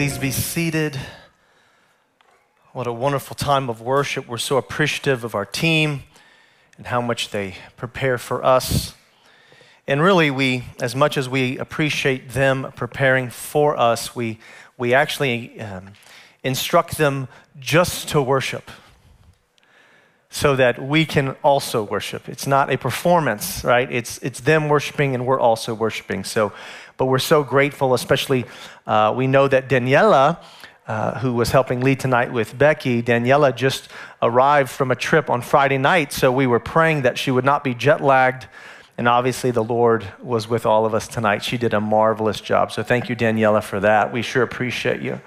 Please be seated. What a wonderful time of worship. We're so appreciative of our team and how much they prepare for us. And really, we, as much as we appreciate them preparing for us, we, we actually um, instruct them just to worship so that we can also worship. It's not a performance, right? It's, it's them worshiping and we're also worshiping. So, but we're so grateful, especially uh, we know that Daniela, uh, who was helping lead tonight with Becky, Daniela just arrived from a trip on Friday night. So we were praying that she would not be jet lagged. And obviously, the Lord was with all of us tonight. She did a marvelous job. So, thank you, Daniela, for that. We sure appreciate you.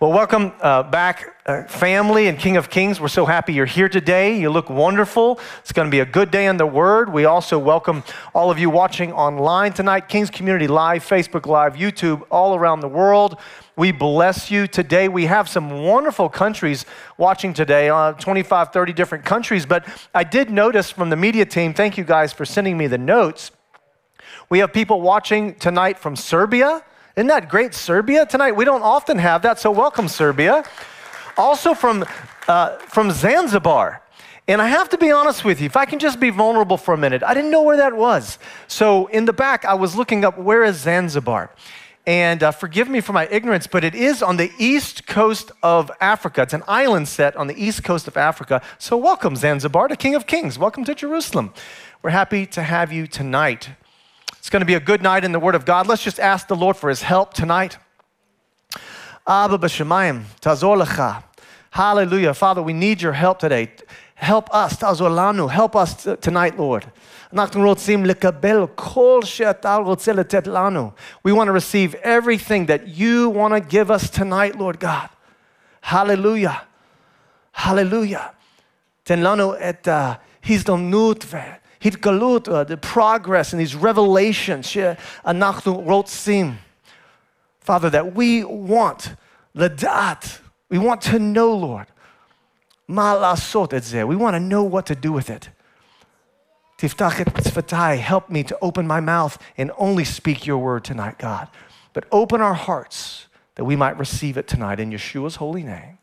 Well, welcome uh, back, uh, family and King of Kings. We're so happy you're here today. You look wonderful. It's going to be a good day in the Word. We also welcome all of you watching online tonight King's Community Live, Facebook Live, YouTube, all around the world. We bless you today. We have some wonderful countries watching today, uh, 25, 30 different countries. But I did notice from the media team, thank you guys for sending me the notes. We have people watching tonight from Serbia. Isn't that great, Serbia tonight? We don't often have that, so welcome, Serbia. Also from, uh, from Zanzibar. And I have to be honest with you, if I can just be vulnerable for a minute, I didn't know where that was. So in the back, I was looking up where is Zanzibar? And uh, forgive me for my ignorance, but it is on the east coast of Africa. It's an island set on the east coast of Africa. So welcome, Zanzibar, to King of Kings. Welcome to Jerusalem. We're happy to have you tonight. It's going to be a good night in the Word of God. Let's just ask the Lord for His help tonight. Abba b'shemayim, tazor Hallelujah. Father, we need your help today. Help us, tazolanu. Help us tonight, Lord. We want to receive everything that you want to give us tonight, Lord God. Hallelujah. Hallelujah. Ten lanu et uh, hizdom nutveh. התגלות, uh, the progress and these revelations שאנחנו רוצים. Father, that we want לדעת, we want to know, Lord, מה לעשות את זה. We want to know what to do with it. תפתח את שפתיי, help me to open my mouth and only speak your word tonight, God. But open our hearts that we might receive it tonight in Yeshua's holy name.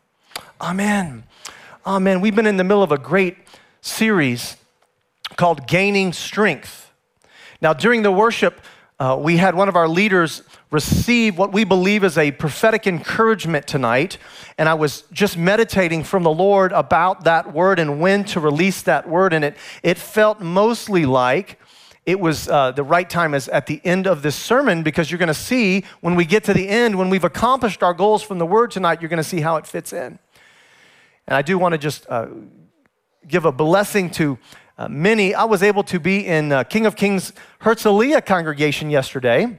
Amen. Amen. We've been in the middle of a great series called Gaining Strength. Now, during the worship, uh, we had one of our leaders receive what we believe is a prophetic encouragement tonight. And I was just meditating from the Lord about that word and when to release that word. And it, it felt mostly like it was uh, the right time is at the end of this sermon because you're going to see when we get to the end, when we've accomplished our goals from the word tonight, you're going to see how it fits in. And I do want to just uh, give a blessing to uh, many. I was able to be in uh, King of Kings Herzliya congregation yesterday.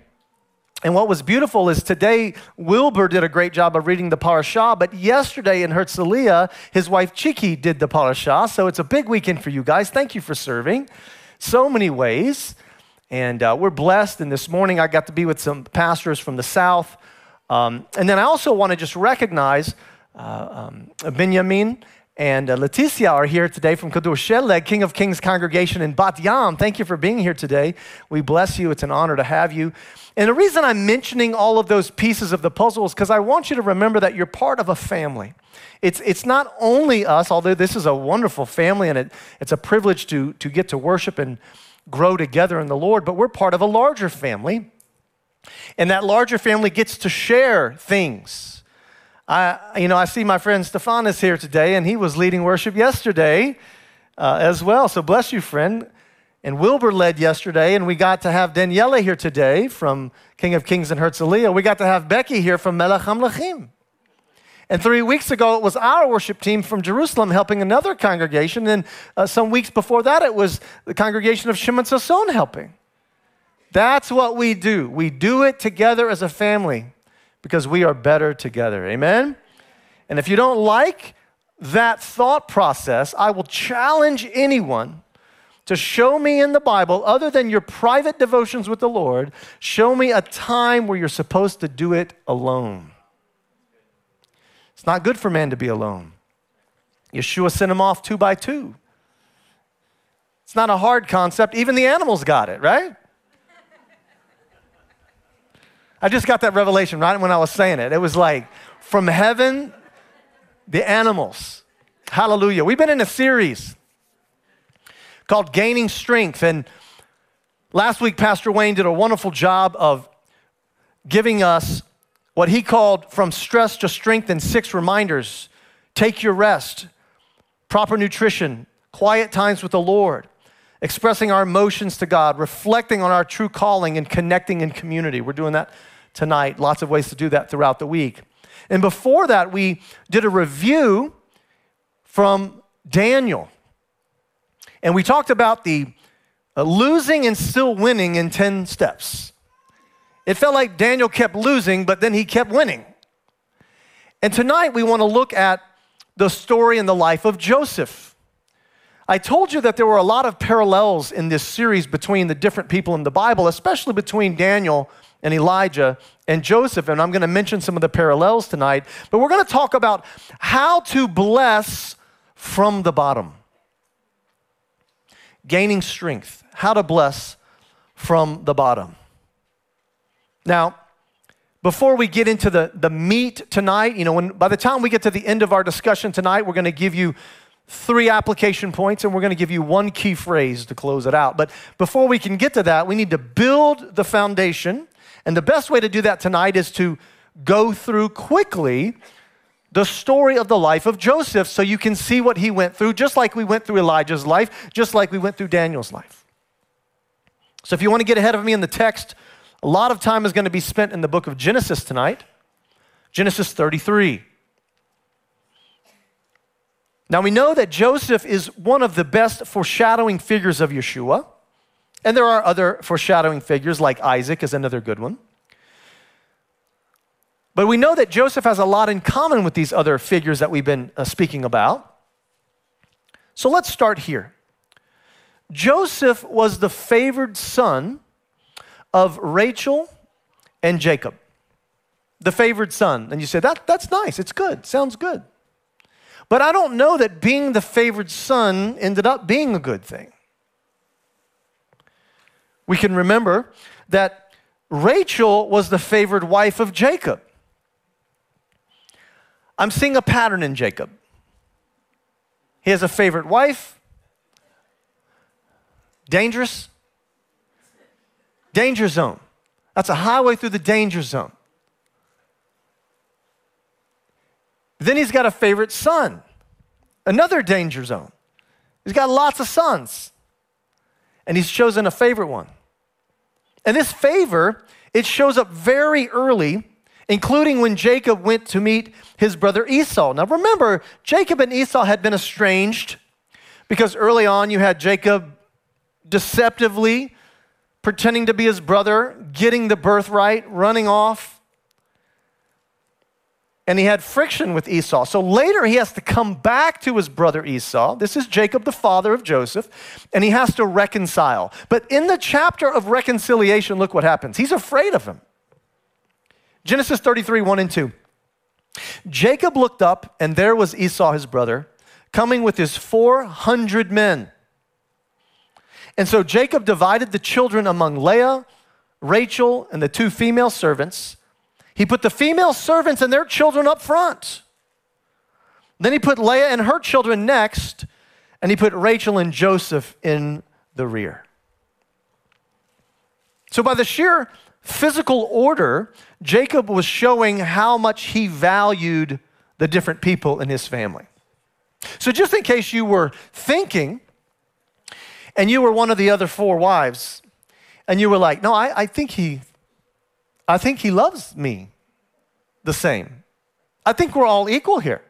And what was beautiful is today, Wilbur did a great job of reading the parashah, but yesterday in Herzliya, his wife Chiki did the parashah. So it's a big weekend for you guys. Thank you for serving so many ways. And uh, we're blessed. And this morning, I got to be with some pastors from the South. Um, and then I also want to just recognize uh, um, Benjamin and uh, Leticia are here today from Kadur Sheleg, King of Kings congregation in Bat Yam. Thank you for being here today. We bless you. It's an honor to have you. And the reason I'm mentioning all of those pieces of the puzzle is because I want you to remember that you're part of a family. It's, it's not only us, although this is a wonderful family and it, it's a privilege to, to get to worship and grow together in the Lord, but we're part of a larger family. And that larger family gets to share things I, you know, I see my friend Stephanus here today, and he was leading worship yesterday uh, as well. So bless you, friend. And Wilbur led yesterday, and we got to have Daniela here today from King of Kings and Herzliya. We got to have Becky here from Melech HaMelechim. And three weeks ago, it was our worship team from Jerusalem helping another congregation. And uh, some weeks before that, it was the congregation of Shimon Sasson helping. That's what we do. We do it together as a family because we are better together. Amen? And if you don't like that thought process, I will challenge anyone to show me in the Bible, other than your private devotions with the Lord, show me a time where you're supposed to do it alone. It's not good for man to be alone. Yeshua sent him off two by two. It's not a hard concept. Even the animals got it, right? I just got that revelation right when I was saying it. It was like from heaven, the animals. Hallelujah. We've been in a series called Gaining Strength. And last week, Pastor Wayne did a wonderful job of giving us what he called from stress to strength in six reminders take your rest, proper nutrition, quiet times with the Lord, expressing our emotions to God, reflecting on our true calling, and connecting in community. We're doing that tonight. Lots of ways to do that throughout the week. And before that, we did a review from Daniel. And we talked about the uh, losing and still winning in 10 steps. It felt like Daniel kept losing, but then he kept winning. And tonight we want to look at the story and the life of Joseph. I told you that there were a lot of parallels in this series between the different people in the Bible, especially between Daniel and Elijah and Joseph. And I'm going to mention some of the parallels tonight. But we're going to talk about how to bless from the bottom. Gaining strength, how to bless from the bottom. Now, before we get into the, the meat tonight, you know, when, by the time we get to the end of our discussion tonight, we're going to give you three application points and we're going to give you one key phrase to close it out. But before we can get to that, we need to build the foundation. And the best way to do that tonight is to go through quickly the story of the life of Joseph so you can see what he went through, just like we went through Elijah's life, just like we went through Daniel's life. So if you want to get ahead of me in the text, a lot of time is going to be spent in the book of Genesis tonight. Genesis 33. Now we know that Joseph is one of the best foreshadowing figures of Yeshua. And there are other foreshadowing figures, like Isaac is another good one. But we know that Joseph has a lot in common with these other figures that we've been uh, speaking about. So let's start here. Joseph was the favored son of Rachel and Jacob. The favored son. And you say, that, that's nice, it's good, sounds good. But I don't know that being the favored son ended up being a good thing. We can remember that Rachel was the favored wife of Jacob. I'm seeing a pattern in Jacob. He has a favorite wife, dangerous, danger zone. That's a highway through the danger zone. Then he's got a favorite son, another danger zone. He's got lots of sons, and he's chosen a favorite one. And this favor, it shows up very early, including when Jacob went to meet his brother Esau. Now remember, Jacob and Esau had been estranged because early on you had Jacob deceptively pretending to be his brother, getting the birthright, running off and he had friction with Esau. So later he has to come back to his brother Esau. This is Jacob, the father of Joseph, and he has to reconcile. But in the chapter of reconciliation, look what happens. He's afraid of him. Genesis 33, 1 and 2. Jacob looked up, and there was Esau, his brother, coming with his 400 men. And so Jacob divided the children among Leah, Rachel, and the two female servants. He put the female servants and their children up front. Then he put Leah and her children next, and he put Rachel and Joseph in the rear. So, by the sheer physical order, Jacob was showing how much he valued the different people in his family. So, just in case you were thinking, and you were one of the other four wives, and you were like, no, I, I think he I think he loves me the same. I think we're all equal here.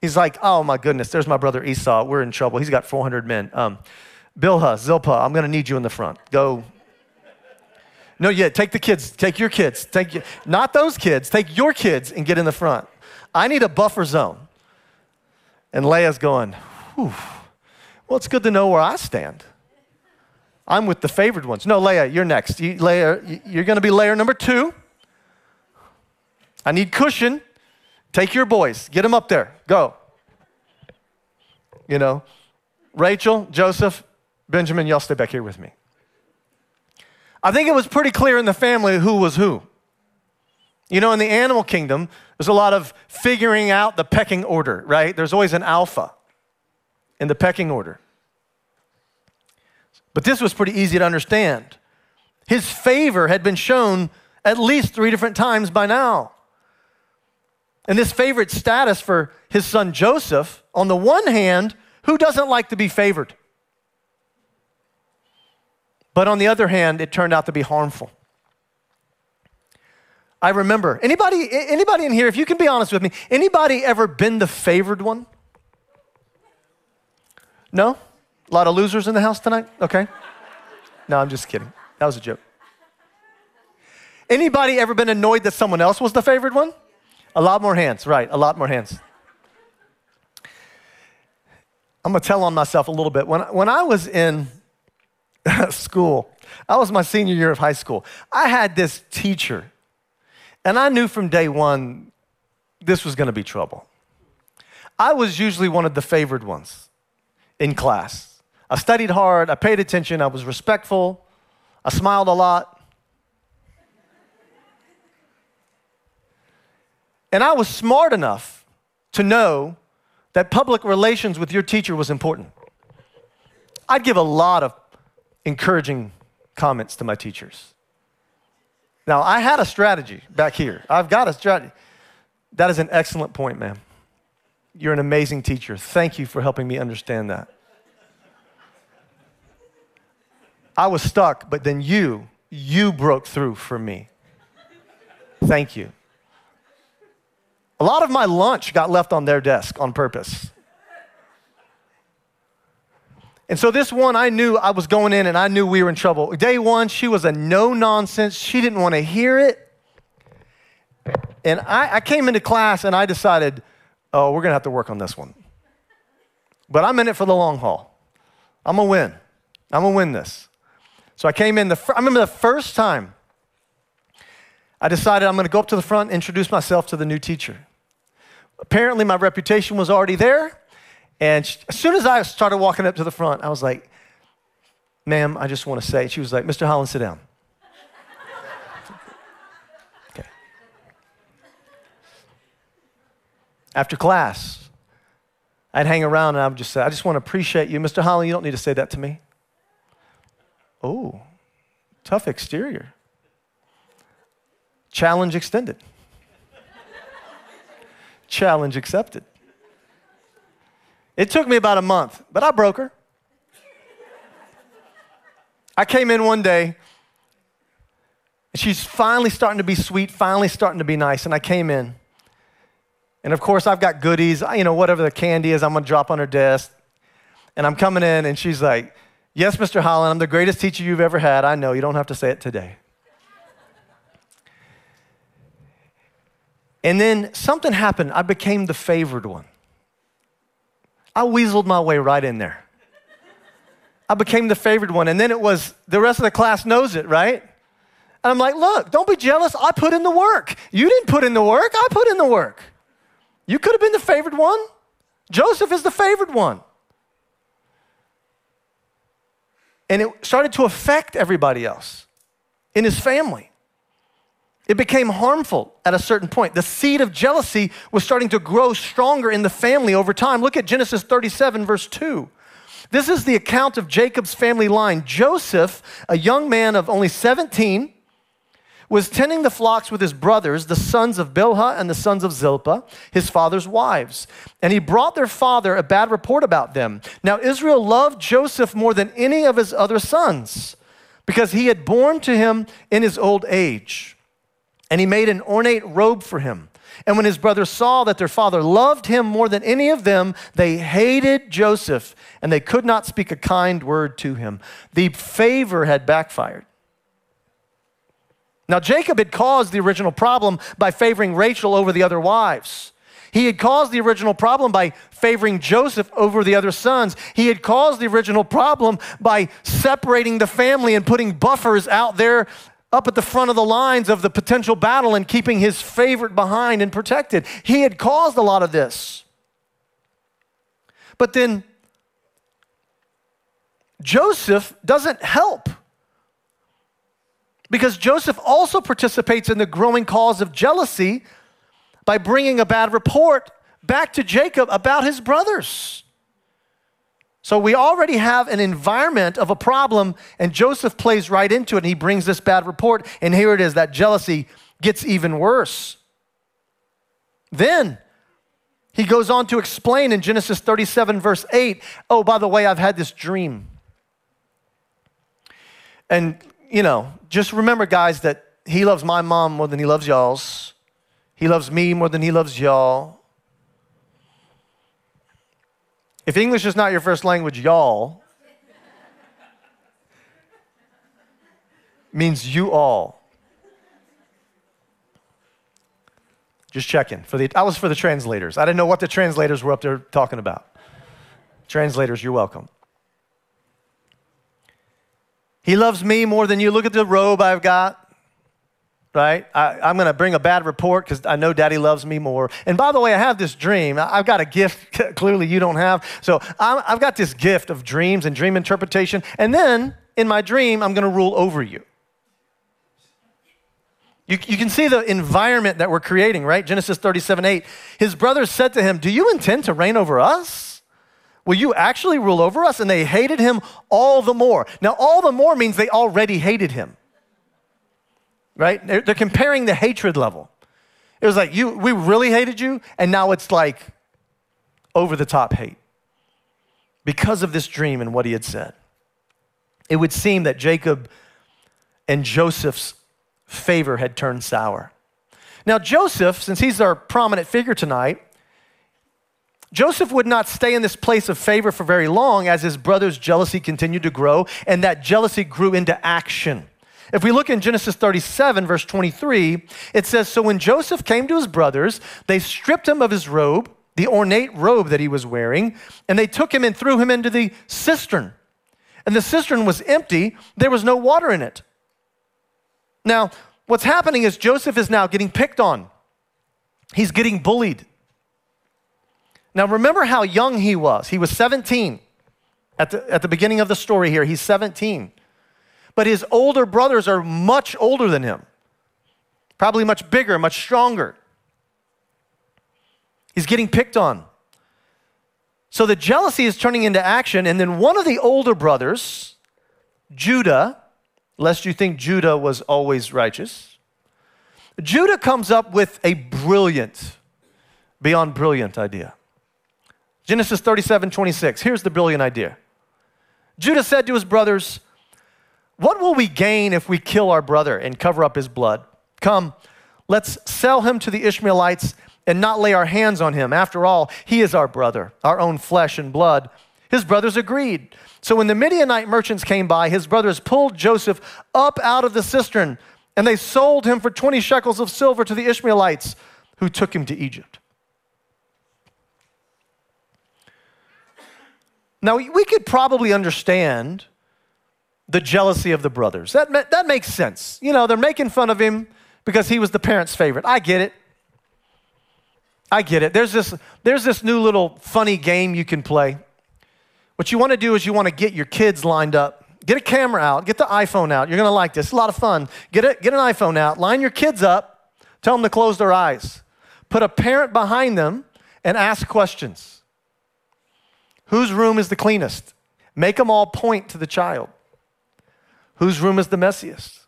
He's like, oh my goodness, there's my brother Esau. We're in trouble. He's got 400 men. Um, Bilhah, Zilpah, I'm going to need you in the front. Go. No, yeah, take the kids. Take your kids. Take your, not those kids. Take your kids and get in the front. I need a buffer zone. And Leah's going, well, it's good to know where I stand. I'm with the favored ones. No, Leah, you're next. You, Leah, you're going to be layer number two. I need cushion. Take your boys, get them up there. Go. You know, Rachel, Joseph, Benjamin, y'all stay back here with me. I think it was pretty clear in the family who was who. You know, in the animal kingdom, there's a lot of figuring out the pecking order, right? There's always an alpha in the pecking order. But this was pretty easy to understand. His favor had been shown at least three different times by now. And this favorite status for his son Joseph, on the one hand, who doesn't like to be favored? But on the other hand, it turned out to be harmful. I remember anybody anybody in here if you can be honest with me anybody ever been the favored one? No? A lot of losers in the house tonight? Okay. No, I'm just kidding. That was a joke. Anybody ever been annoyed that someone else was the favored one? A lot more hands, right, a lot more hands. I'm gonna tell on myself a little bit. When, when I was in school, I was my senior year of high school, I had this teacher, and I knew from day one this was gonna be trouble. I was usually one of the favored ones in class. I studied hard, I paid attention, I was respectful, I smiled a lot. And I was smart enough to know that public relations with your teacher was important. I'd give a lot of encouraging comments to my teachers. Now, I had a strategy back here. I've got a strategy. That is an excellent point, ma'am. You're an amazing teacher. Thank you for helping me understand that. I was stuck, but then you, you broke through for me. Thank you. A lot of my lunch got left on their desk on purpose. And so, this one, I knew I was going in and I knew we were in trouble. Day one, she was a no nonsense. She didn't want to hear it. And I, I came into class and I decided, oh, we're going to have to work on this one. But I'm in it for the long haul. I'm going to win. I'm going to win this. So I came in, the, I remember the first time I decided I'm going to go up to the front introduce myself to the new teacher. Apparently, my reputation was already there. And she, as soon as I started walking up to the front, I was like, ma'am, I just want to say, she was like, Mr. Holland, sit down. okay. After class, I'd hang around and I would just say, I just want to appreciate you. Mr. Holland, you don't need to say that to me. Oh, tough exterior. Challenge extended. Challenge accepted. It took me about a month, but I broke her. I came in one day, and she's finally starting to be sweet, finally starting to be nice, and I came in. And of course, I've got goodies, you know, whatever the candy is, I'm gonna drop on her desk. And I'm coming in, and she's like, Yes, Mr. Holland, I'm the greatest teacher you've ever had. I know, you don't have to say it today. And then something happened. I became the favored one. I weaseled my way right in there. I became the favored one. And then it was the rest of the class knows it, right? And I'm like, look, don't be jealous. I put in the work. You didn't put in the work, I put in the work. You could have been the favored one. Joseph is the favored one. And it started to affect everybody else in his family. It became harmful at a certain point. The seed of jealousy was starting to grow stronger in the family over time. Look at Genesis 37, verse 2. This is the account of Jacob's family line. Joseph, a young man of only 17, was tending the flocks with his brothers, the sons of Bilhah and the sons of Zilpah, his father's wives. And he brought their father a bad report about them. Now, Israel loved Joseph more than any of his other sons because he had borne to him in his old age and he made an ornate robe for him. And when his brothers saw that their father loved him more than any of them, they hated Joseph and they could not speak a kind word to him. The favor had backfired. Now, Jacob had caused the original problem by favoring Rachel over the other wives. He had caused the original problem by favoring Joseph over the other sons. He had caused the original problem by separating the family and putting buffers out there up at the front of the lines of the potential battle and keeping his favorite behind and protected. He had caused a lot of this. But then Joseph doesn't help Because Joseph also participates in the growing cause of jealousy by bringing a bad report back to Jacob about his brothers. So we already have an environment of a problem, and Joseph plays right into it, and he brings this bad report, and here it is that jealousy gets even worse. Then he goes on to explain in Genesis 37, verse 8 oh, by the way, I've had this dream. And, you know, just remember, guys, that he loves my mom more than he loves y'all's. He loves me more than he loves y'all. If English is not your first language, y'all means you all. Just checking. For the, I was for the translators. I didn't know what the translators were up there talking about. Translators, you're welcome. He loves me more than you. Look at the robe I've got right? I, am going to bring a bad report because I know daddy loves me more. And by the way, I have this dream. I've got a gift clearly you don't have. So i have got this gift of dreams and dream interpretation. And then in my dream, I'm going to rule over you. You, you can see the environment that we're creating, right? Genesis 37 8. His brothers said to him, Do you intend to reign over us? Will you actually rule over us? And they hated him all the more. Now, all the more means they already hated him right? They're, they're comparing the hatred level. It was like, you, we really hated you, and now it's like over the top hate because of this dream and what he had said. It would seem that Jacob and Joseph's favor had turned sour. Now, Joseph, since he's our prominent figure tonight, Joseph would not stay in this place of favor for very long as his brother's jealousy continued to grow, and that jealousy grew into action. If we look in Genesis 37, verse 23, it says So when Joseph came to his brothers, they stripped him of his robe, the ornate robe that he was wearing, and they took him and threw him into the cistern. And the cistern was empty, there was no water in it. Now, what's happening is Joseph is now getting picked on, he's getting bullied. Now, remember how young he was. He was 17 at the, at the beginning of the story here. He's 17 but his older brothers are much older than him, probably much bigger, much stronger. He's getting picked on. So the jealousy is turning into action, and then one of the older brothers, Judah, lest you think Judah was always righteous, Judah comes up with a brilliant, beyond brilliant idea. Genesis 37 26. Here's the brilliant idea. Judah said to his brothers, what will we gain if we kill our brother and cover up his blood? Come, let's sell him to the Ishmaelites and not lay our hands on him. After all, he is our brother, our own flesh and blood. His brothers agreed. So when the Midianite merchants came by, his brothers pulled Joseph up out of the cistern and they sold him for 20 shekels of silver to the Ishmaelites who took him to Egypt. Now, we could probably understand the jealousy of the brothers. That, that makes sense. You know, they're making fun of him because he was the parents' favorite. I get it. I get it. There's this, there's this new little funny game you can play. What you want to do is you want to get your kids lined up. Get a camera out, get the iPhone out. You're going to like this. It's a lot of fun. Get, it, get an iPhone out, line your kids up, tell them to close their eyes. Put a parent behind them and ask questions. Whose room is the cleanest? Make them all point to the child. Whose room is the messiest?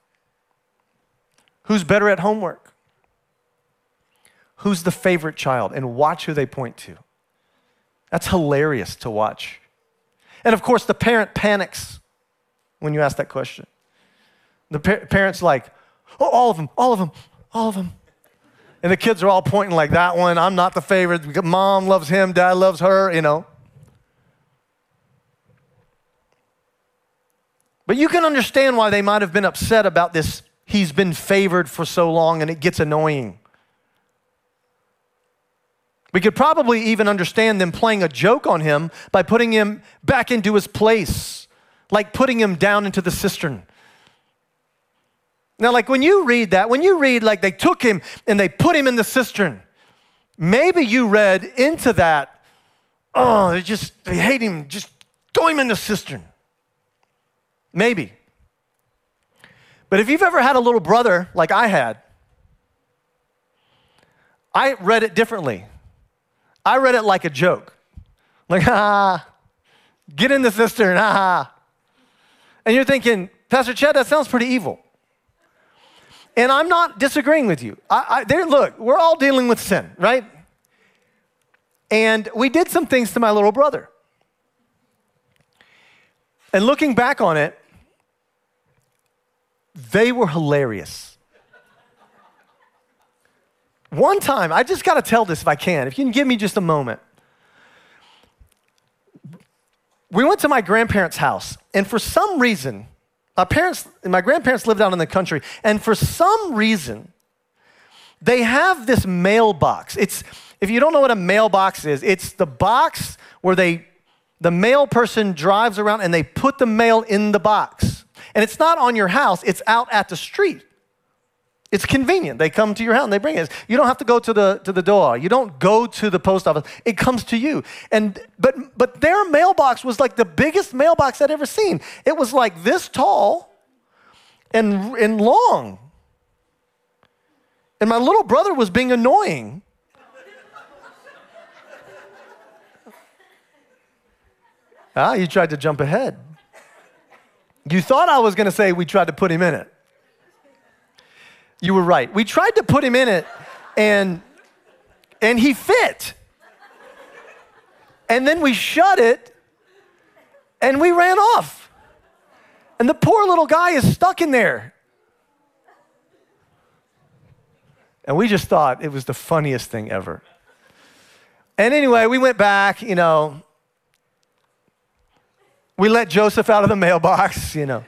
Who's better at homework? Who's the favorite child? And watch who they point to. That's hilarious to watch. And of course, the parent panics when you ask that question. The par- parent's like, oh, all of them, all of them, all of them. And the kids are all pointing like that one. I'm not the favorite. Mom loves him, dad loves her, you know. But you can understand why they might have been upset about this. He's been favored for so long and it gets annoying. We could probably even understand them playing a joke on him by putting him back into his place, like putting him down into the cistern. Now, like when you read that, when you read like they took him and they put him in the cistern, maybe you read into that, oh, they just, they hate him, just throw him in the cistern. Maybe. But if you've ever had a little brother like I had, I read it differently. I read it like a joke. Like, ah, get in the cistern, ah. And you're thinking, Pastor Chad, that sounds pretty evil. And I'm not disagreeing with you. I, I, look, we're all dealing with sin, right? And we did some things to my little brother. And looking back on it, they were hilarious. One time, I just got to tell this if I can, if you can give me just a moment. We went to my grandparents' house, and for some reason, my parents, my grandparents lived out in the country, and for some reason, they have this mailbox. It's if you don't know what a mailbox is, it's the box where they the mail person drives around and they put the mail in the box. And it's not on your house, it's out at the street. It's convenient. They come to your house and they bring it. You don't have to go to the, to the door. You don't go to the post office. It comes to you. And but but their mailbox was like the biggest mailbox I'd ever seen. It was like this tall and, and long. And my little brother was being annoying. ah, you tried to jump ahead. You thought I was going to say we tried to put him in it. You were right. We tried to put him in it and and he fit. And then we shut it and we ran off. And the poor little guy is stuck in there. And we just thought it was the funniest thing ever. And anyway, we went back, you know. We let Joseph out of the mailbox, you know.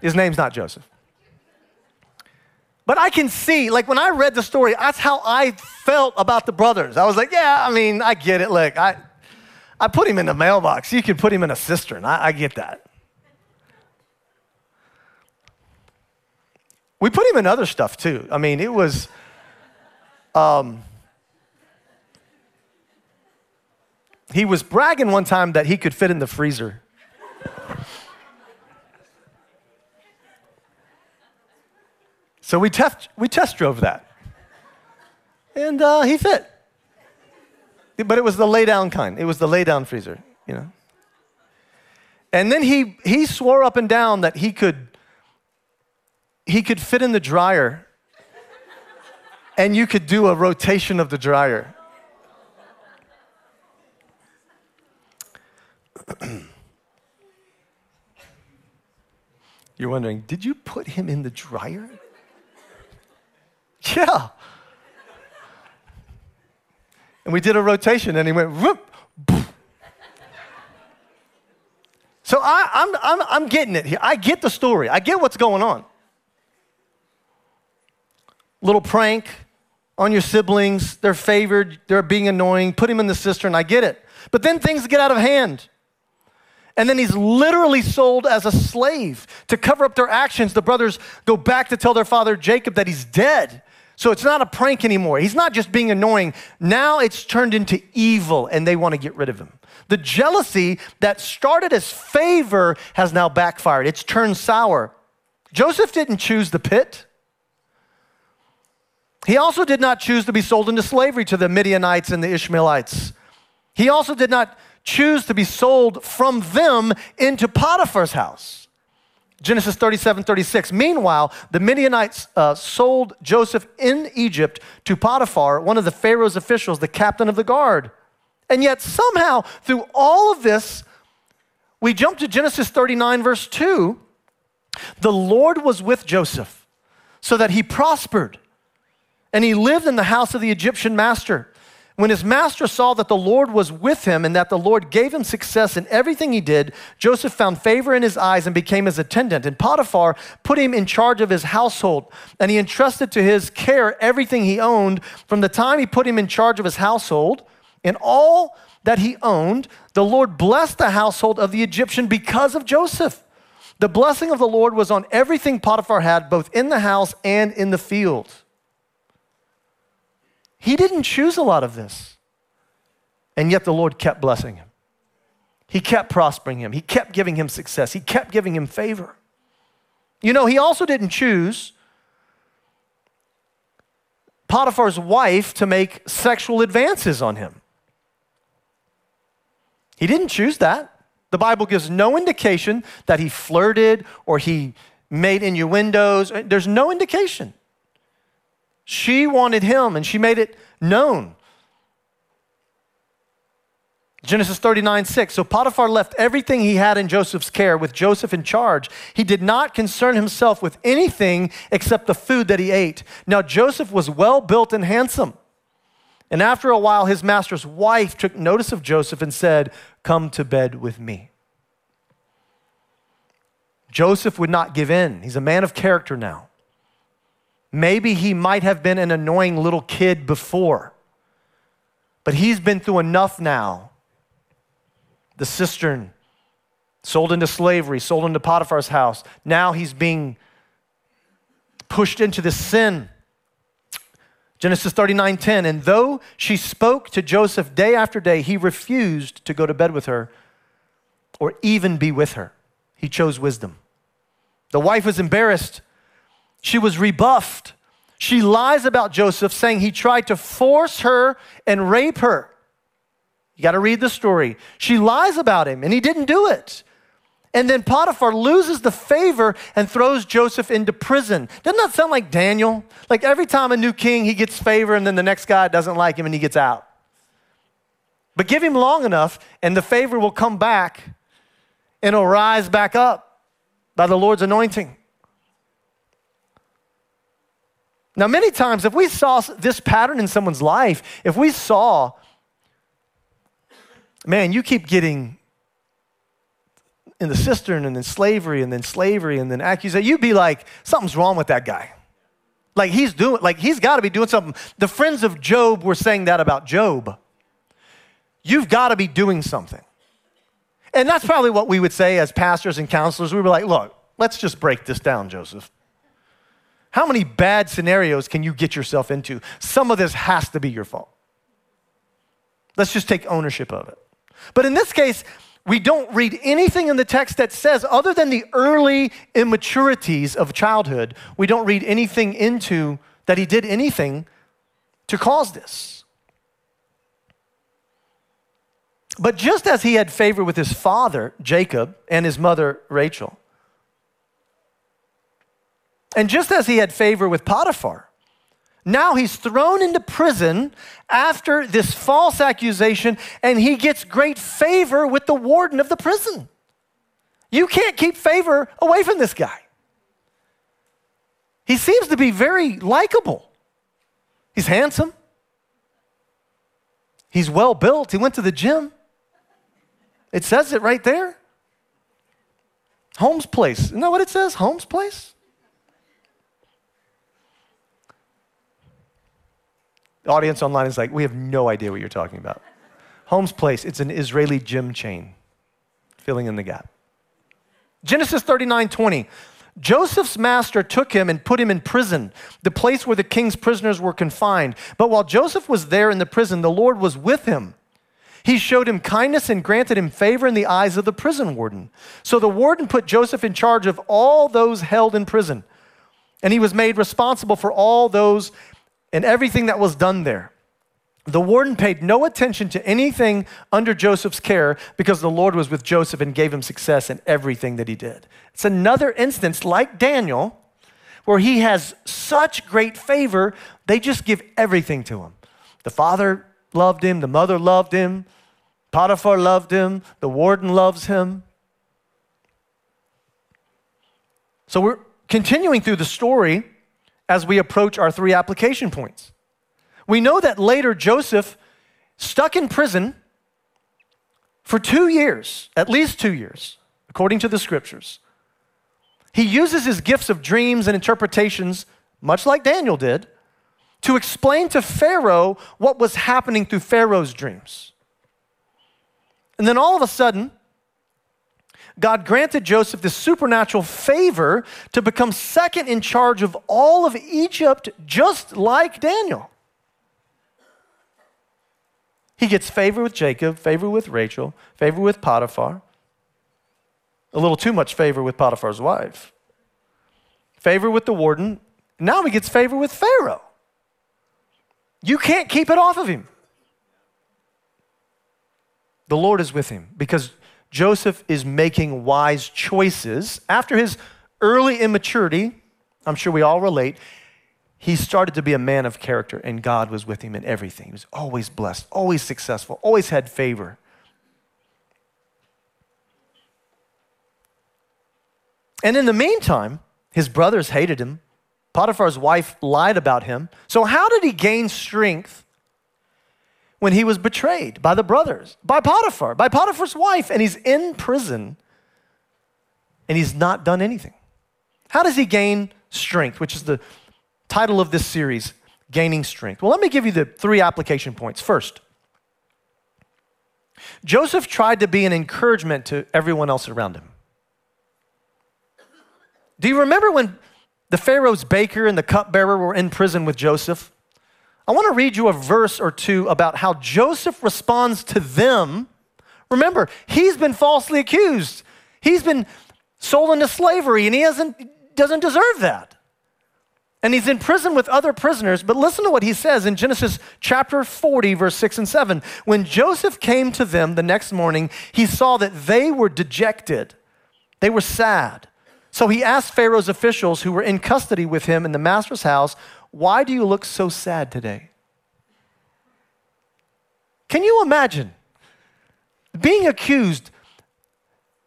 His name's not Joseph. But I can see, like when I read the story, that's how I felt about the brothers. I was like, yeah, I mean, I get it. Look, I, I put him in the mailbox. You can put him in a cistern. I, I get that. We put him in other stuff too. I mean, it was. Um, he was bragging one time that he could fit in the freezer. So we test, we test drove that. And uh, he fit. But it was the lay down kind. It was the lay down freezer, you know. And then he, he swore up and down that he could, he could fit in the dryer and you could do a rotation of the dryer. You're wondering, did you put him in the dryer? Yeah. And we did a rotation and he went, whoop, So I, am I'm, I'm, I'm getting it here. I get the story. I get what's going on. Little prank on your siblings. They're favored. They're being annoying. Put him in the cistern. I get it. But then things get out of hand. And then he's literally sold as a slave to cover up their actions. The brothers go back to tell their father Jacob that he's dead. So it's not a prank anymore. He's not just being annoying. Now it's turned into evil and they want to get rid of him. The jealousy that started as favor has now backfired. It's turned sour. Joseph didn't choose the pit. He also did not choose to be sold into slavery to the Midianites and the Ishmaelites. He also did not choose to be sold from them into Potiphar's house. Genesis 37, 36. Meanwhile, the Midianites uh, sold Joseph in Egypt to Potiphar, one of the Pharaoh's officials, the captain of the guard. And yet, somehow, through all of this, we jump to Genesis 39, verse 2. The Lord was with Joseph so that he prospered, and he lived in the house of the Egyptian master. When his master saw that the Lord was with him and that the Lord gave him success in everything he did, Joseph found favor in his eyes and became his attendant. And Potiphar put him in charge of his household, and he entrusted to his care everything he owned. From the time he put him in charge of his household and all that he owned, the Lord blessed the household of the Egyptian because of Joseph. The blessing of the Lord was on everything Potiphar had, both in the house and in the field. He didn't choose a lot of this. And yet the Lord kept blessing him. He kept prospering him. He kept giving him success. He kept giving him favor. You know, he also didn't choose Potiphar's wife to make sexual advances on him. He didn't choose that. The Bible gives no indication that he flirted or he made innuendos. There's no indication. She wanted him and she made it known. Genesis 39, 6. So Potiphar left everything he had in Joseph's care with Joseph in charge. He did not concern himself with anything except the food that he ate. Now Joseph was well built and handsome. And after a while, his master's wife took notice of Joseph and said, Come to bed with me. Joseph would not give in. He's a man of character now. Maybe he might have been an annoying little kid before, but he's been through enough now the cistern, sold into slavery, sold into Potiphar's house. Now he's being pushed into this sin. Genesis 39 10. And though she spoke to Joseph day after day, he refused to go to bed with her or even be with her. He chose wisdom. The wife was embarrassed. She was rebuffed. She lies about Joseph, saying he tried to force her and rape her. You got to read the story. She lies about him, and he didn't do it. And then Potiphar loses the favor and throws Joseph into prison. Doesn't that sound like Daniel? Like every time a new king, he gets favor, and then the next guy doesn't like him and he gets out. But give him long enough, and the favor will come back and it'll rise back up by the Lord's anointing. Now, many times, if we saw this pattern in someone's life, if we saw man, you keep getting in the cistern and then slavery and then slavery and then accusation, you'd be like, something's wrong with that guy. Like he's doing, like he's got to be doing something. The friends of Job were saying that about Job. You've got to be doing something. And that's probably what we would say as pastors and counselors. We were like, look, let's just break this down, Joseph. How many bad scenarios can you get yourself into? Some of this has to be your fault. Let's just take ownership of it. But in this case, we don't read anything in the text that says, other than the early immaturities of childhood, we don't read anything into that he did anything to cause this. But just as he had favor with his father, Jacob, and his mother, Rachel, and just as he had favor with Potiphar, now he's thrown into prison after this false accusation, and he gets great favor with the warden of the prison. You can't keep favor away from this guy. He seems to be very likable. He's handsome. He's well built. He went to the gym. It says it right there. Holmes Place. Isn't that what it says? Holmes Place? The audience online is like, we have no idea what you're talking about. Holmes Place, it's an Israeli gym chain, filling in the gap. Genesis 39 20. Joseph's master took him and put him in prison, the place where the king's prisoners were confined. But while Joseph was there in the prison, the Lord was with him. He showed him kindness and granted him favor in the eyes of the prison warden. So the warden put Joseph in charge of all those held in prison. And he was made responsible for all those and everything that was done there. The warden paid no attention to anything under Joseph's care because the Lord was with Joseph and gave him success in everything that he did. It's another instance, like Daniel, where he has such great favor, they just give everything to him. The father loved him, the mother loved him, Potiphar loved him, the warden loves him. So we're continuing through the story as we approach our three application points. We know that later Joseph, stuck in prison for two years, at least two years, according to the scriptures. He uses his gifts of dreams and interpretations, much like Daniel did, to explain to Pharaoh what was happening through Pharaoh's dreams. And then all of a sudden, God granted Joseph this supernatural favor to become second in charge of all of Egypt, just like Daniel. He gets favor with Jacob, favor with Rachel, favor with Potiphar, a little too much favor with Potiphar's wife. favor with the warden. Now he gets favor with Pharaoh. You can't keep it off of him. The Lord is with him because Joseph is making wise choices. After his early immaturity, I'm sure we all relate, he started to be a man of character, and God was with him in everything. He was always blessed, always successful, always had favor. And in the meantime, his brothers hated him. Potiphar's wife lied about him. So, how did he gain strength when he was betrayed by the brothers, by Potiphar, by Potiphar's wife, and he's in prison and he's not done anything? How does he gain strength, which is the title of this series, Gaining Strength? Well, let me give you the three application points. First, Joseph tried to be an encouragement to everyone else around him. Do you remember when the Pharaoh's baker and the cupbearer were in prison with Joseph? I want to read you a verse or two about how Joseph responds to them. Remember, he's been falsely accused. He's been sold into slavery and he hasn't, doesn't deserve that. And he's in prison with other prisoners. But listen to what he says in Genesis chapter 40, verse 6 and 7. When Joseph came to them the next morning, he saw that they were dejected, they were sad. So he asked Pharaoh's officials who were in custody with him in the master's house, Why do you look so sad today? Can you imagine being accused,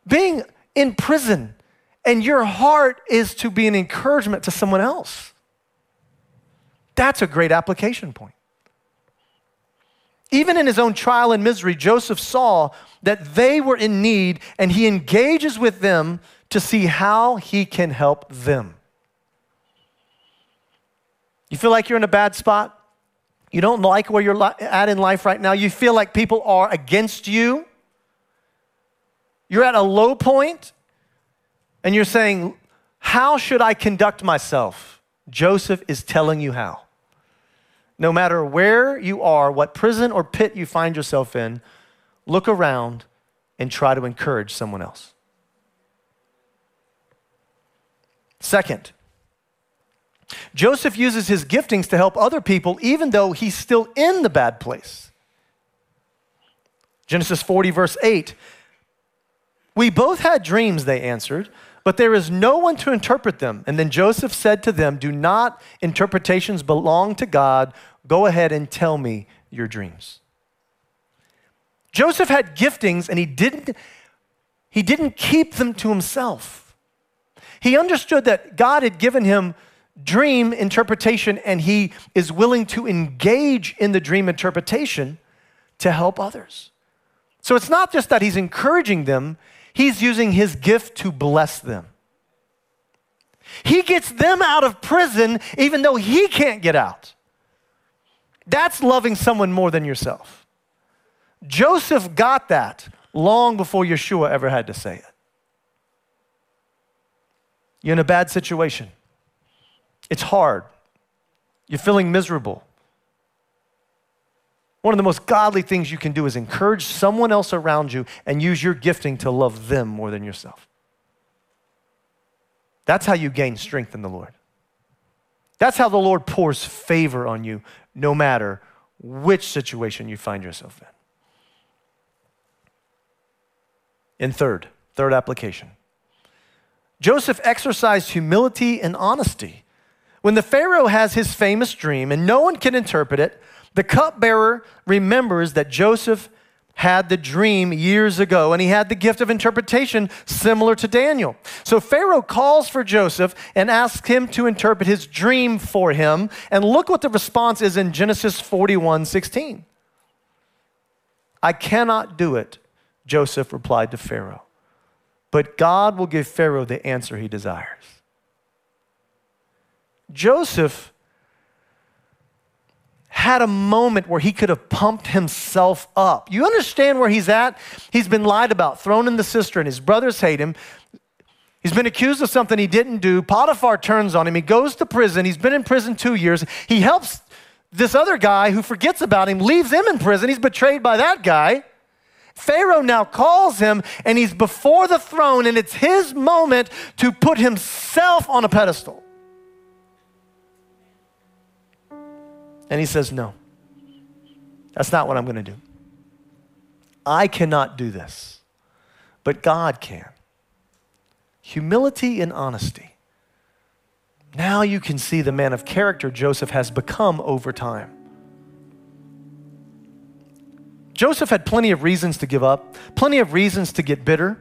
being in prison, and your heart is to be an encouragement to someone else? That's a great application point. Even in his own trial and misery, Joseph saw that they were in need and he engages with them to see how he can help them. You feel like you're in a bad spot? You don't like where you're at in life right now? You feel like people are against you? You're at a low point and you're saying, How should I conduct myself? Joseph is telling you how. No matter where you are, what prison or pit you find yourself in, look around and try to encourage someone else. Second, Joseph uses his giftings to help other people even though he's still in the bad place. Genesis 40, verse 8. We both had dreams, they answered, but there is no one to interpret them. And then Joseph said to them, Do not interpretations belong to God? Go ahead and tell me your dreams. Joseph had giftings and he didn't, he didn't keep them to himself. He understood that God had given him dream interpretation and he is willing to engage in the dream interpretation to help others. So it's not just that he's encouraging them, he's using his gift to bless them. He gets them out of prison even though he can't get out. That's loving someone more than yourself. Joseph got that long before Yeshua ever had to say it. You're in a bad situation. It's hard. You're feeling miserable. One of the most godly things you can do is encourage someone else around you and use your gifting to love them more than yourself. That's how you gain strength in the Lord. That's how the Lord pours favor on you, no matter which situation you find yourself in. In third, third application Joseph exercised humility and honesty. When the Pharaoh has his famous dream and no one can interpret it, the cupbearer remembers that Joseph had the dream years ago and he had the gift of interpretation similar to Daniel. So Pharaoh calls for Joseph and asks him to interpret his dream for him. And look what the response is in Genesis 41 16. I cannot do it, Joseph replied to Pharaoh but God will give Pharaoh the answer he desires. Joseph had a moment where he could have pumped himself up. You understand where he's at? He's been lied about, thrown in the cistern. His brothers hate him. He's been accused of something he didn't do. Potiphar turns on him. He goes to prison. He's been in prison two years. He helps this other guy who forgets about him, leaves him in prison. He's betrayed by that guy. Pharaoh now calls him and he's before the throne, and it's his moment to put himself on a pedestal. And he says, No, that's not what I'm going to do. I cannot do this, but God can. Humility and honesty. Now you can see the man of character Joseph has become over time. Joseph had plenty of reasons to give up, plenty of reasons to get bitter,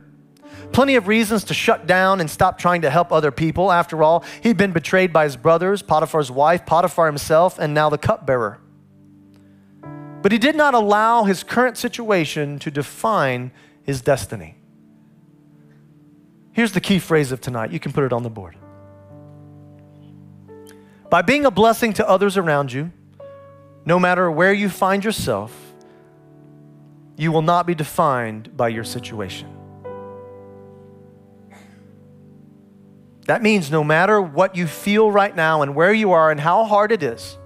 plenty of reasons to shut down and stop trying to help other people. After all, he'd been betrayed by his brothers, Potiphar's wife, Potiphar himself, and now the cupbearer. But he did not allow his current situation to define his destiny. Here's the key phrase of tonight. You can put it on the board. By being a blessing to others around you, no matter where you find yourself, you will not be defined by your situation. That means no matter what you feel right now and where you are and how hard it is,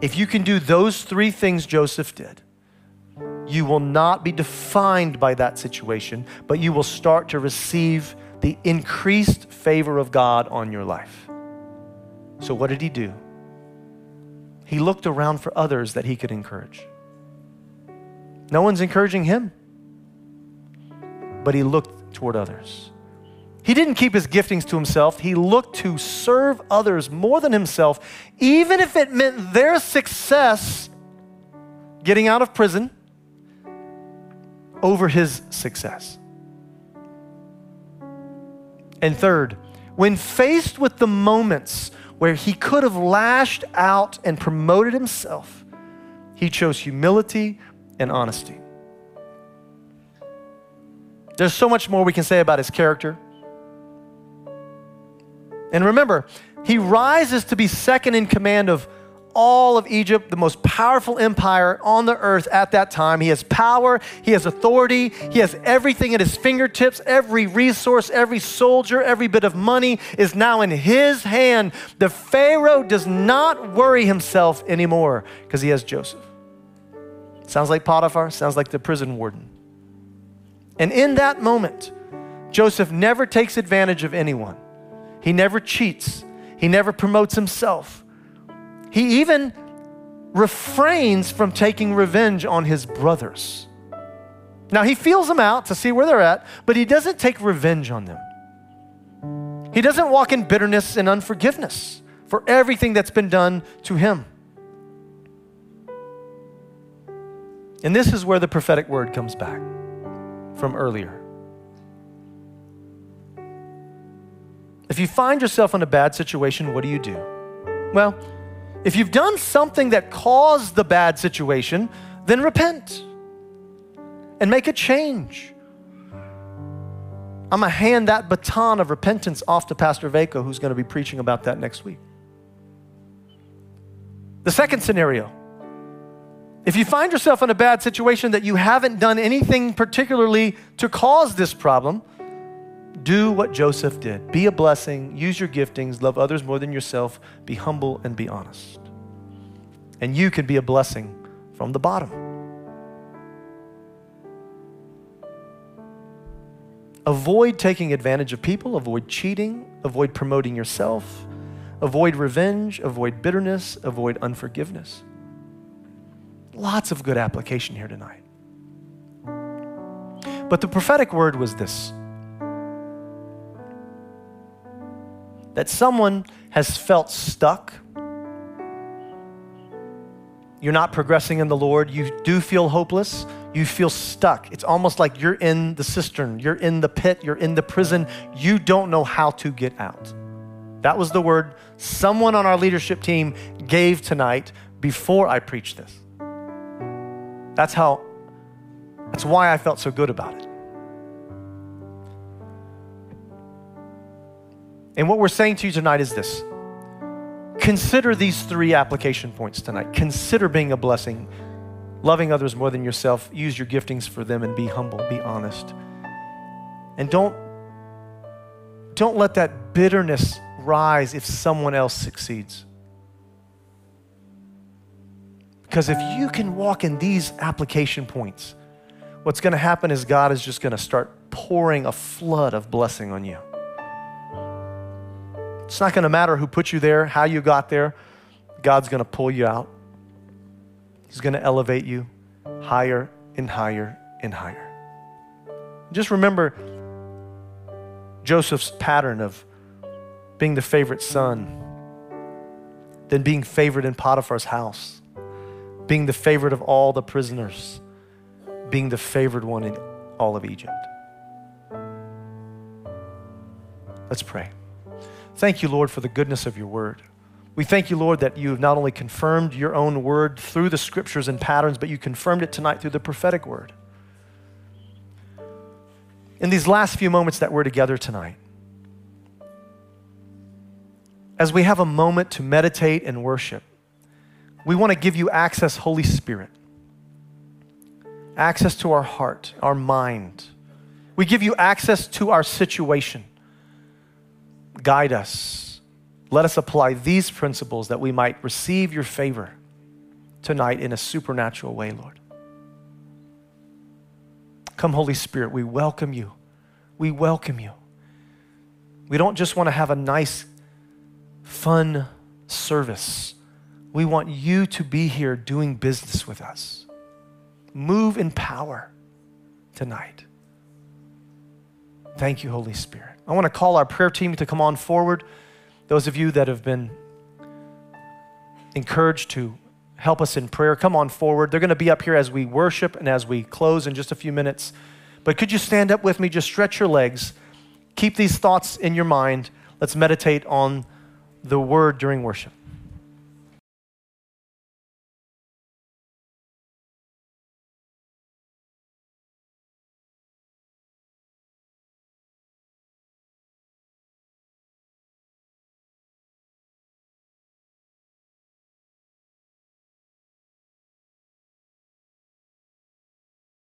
if you can do those three things Joseph did, you will not be defined by that situation, but you will start to receive the increased favor of God on your life. So, what did he do? He looked around for others that he could encourage. No one's encouraging him, but he looked toward others. He didn't keep his giftings to himself. He looked to serve others more than himself, even if it meant their success getting out of prison over his success. And third, when faced with the moments where he could have lashed out and promoted himself, he chose humility and honesty. There's so much more we can say about his character. And remember, he rises to be second in command of all of Egypt, the most powerful empire on the earth at that time. He has power, he has authority, he has everything at his fingertips. Every resource, every soldier, every bit of money is now in his hand. The Pharaoh does not worry himself anymore because he has Joseph. Sounds like Potiphar, sounds like the prison warden. And in that moment, Joseph never takes advantage of anyone. He never cheats. He never promotes himself. He even refrains from taking revenge on his brothers. Now, he feels them out to see where they're at, but he doesn't take revenge on them. He doesn't walk in bitterness and unforgiveness for everything that's been done to him. And this is where the prophetic word comes back from earlier. If you find yourself in a bad situation, what do you do? Well, if you've done something that caused the bad situation, then repent and make a change. I'm going to hand that baton of repentance off to Pastor Vako, who's going to be preaching about that next week. The second scenario if you find yourself in a bad situation that you haven't done anything particularly to cause this problem, do what Joseph did. Be a blessing, use your giftings, love others more than yourself, be humble and be honest. And you can be a blessing from the bottom. Avoid taking advantage of people, avoid cheating, avoid promoting yourself, avoid revenge, avoid bitterness, avoid unforgiveness. Lots of good application here tonight. But the prophetic word was this that someone has felt stuck. You're not progressing in the Lord. You do feel hopeless. You feel stuck. It's almost like you're in the cistern, you're in the pit, you're in the prison. You don't know how to get out. That was the word someone on our leadership team gave tonight before I preached this. That's how, that's why I felt so good about it. And what we're saying to you tonight is this consider these three application points tonight. Consider being a blessing, loving others more than yourself, use your giftings for them, and be humble, be honest. And don't, don't let that bitterness rise if someone else succeeds. Because if you can walk in these application points, what's going to happen is God is just going to start pouring a flood of blessing on you. It's not going to matter who put you there, how you got there. God's going to pull you out. He's going to elevate you higher and higher and higher. Just remember Joseph's pattern of being the favorite son, then being favored in Potiphar's house, being the favorite of all the prisoners, being the favored one in all of Egypt. Let's pray. Thank you, Lord, for the goodness of your word. We thank you, Lord, that you have not only confirmed your own word through the scriptures and patterns, but you confirmed it tonight through the prophetic word. In these last few moments that we're together tonight, as we have a moment to meditate and worship, we want to give you access, Holy Spirit, access to our heart, our mind. We give you access to our situation. Guide us. Let us apply these principles that we might receive your favor tonight in a supernatural way, Lord. Come, Holy Spirit, we welcome you. We welcome you. We don't just want to have a nice, fun service. We want you to be here doing business with us. Move in power tonight. Thank you, Holy Spirit. I want to call our prayer team to come on forward. Those of you that have been encouraged to help us in prayer, come on forward. They're going to be up here as we worship and as we close in just a few minutes. But could you stand up with me? Just stretch your legs. Keep these thoughts in your mind. Let's meditate on the word during worship.